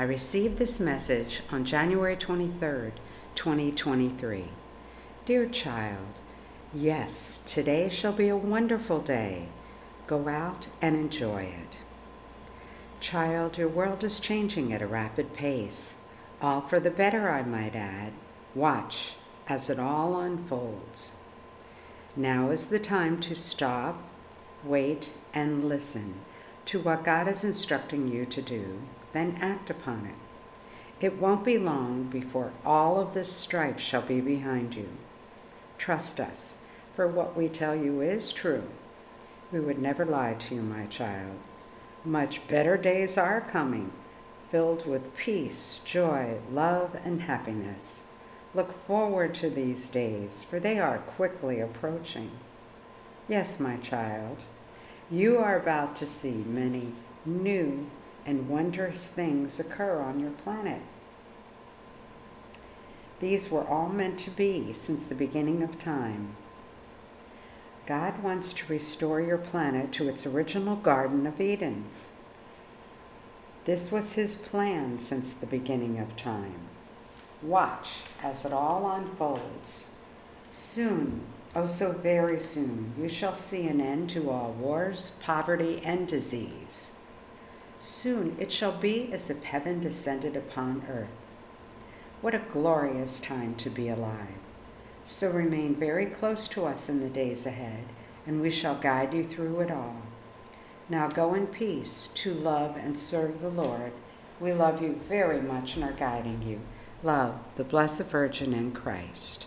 I received this message on January 23rd, 2023. Dear child, yes, today shall be a wonderful day. Go out and enjoy it. Child, your world is changing at a rapid pace, all for the better, I might add. Watch as it all unfolds. Now is the time to stop, wait, and listen to what God is instructing you to do, then act upon it. It won't be long before all of this strife shall be behind you. Trust us, for what we tell you is true. We would never lie to you, my child. Much better days are coming, filled with peace, joy, love, and happiness. Look forward to these days, for they are quickly approaching. Yes, my child, you are about to see many new and wondrous things occur on your planet. These were all meant to be since the beginning of time. God wants to restore your planet to its original Garden of Eden. This was His plan since the beginning of time. Watch as it all unfolds. Soon, oh so very soon, you shall see an end to all wars, poverty, and disease. Soon it shall be as if heaven descended upon earth. What a glorious time to be alive. So remain very close to us in the days ahead, and we shall guide you through it all. Now go in peace to love and serve the Lord. We love you very much and are guiding you. Love the Blessed Virgin and Christ.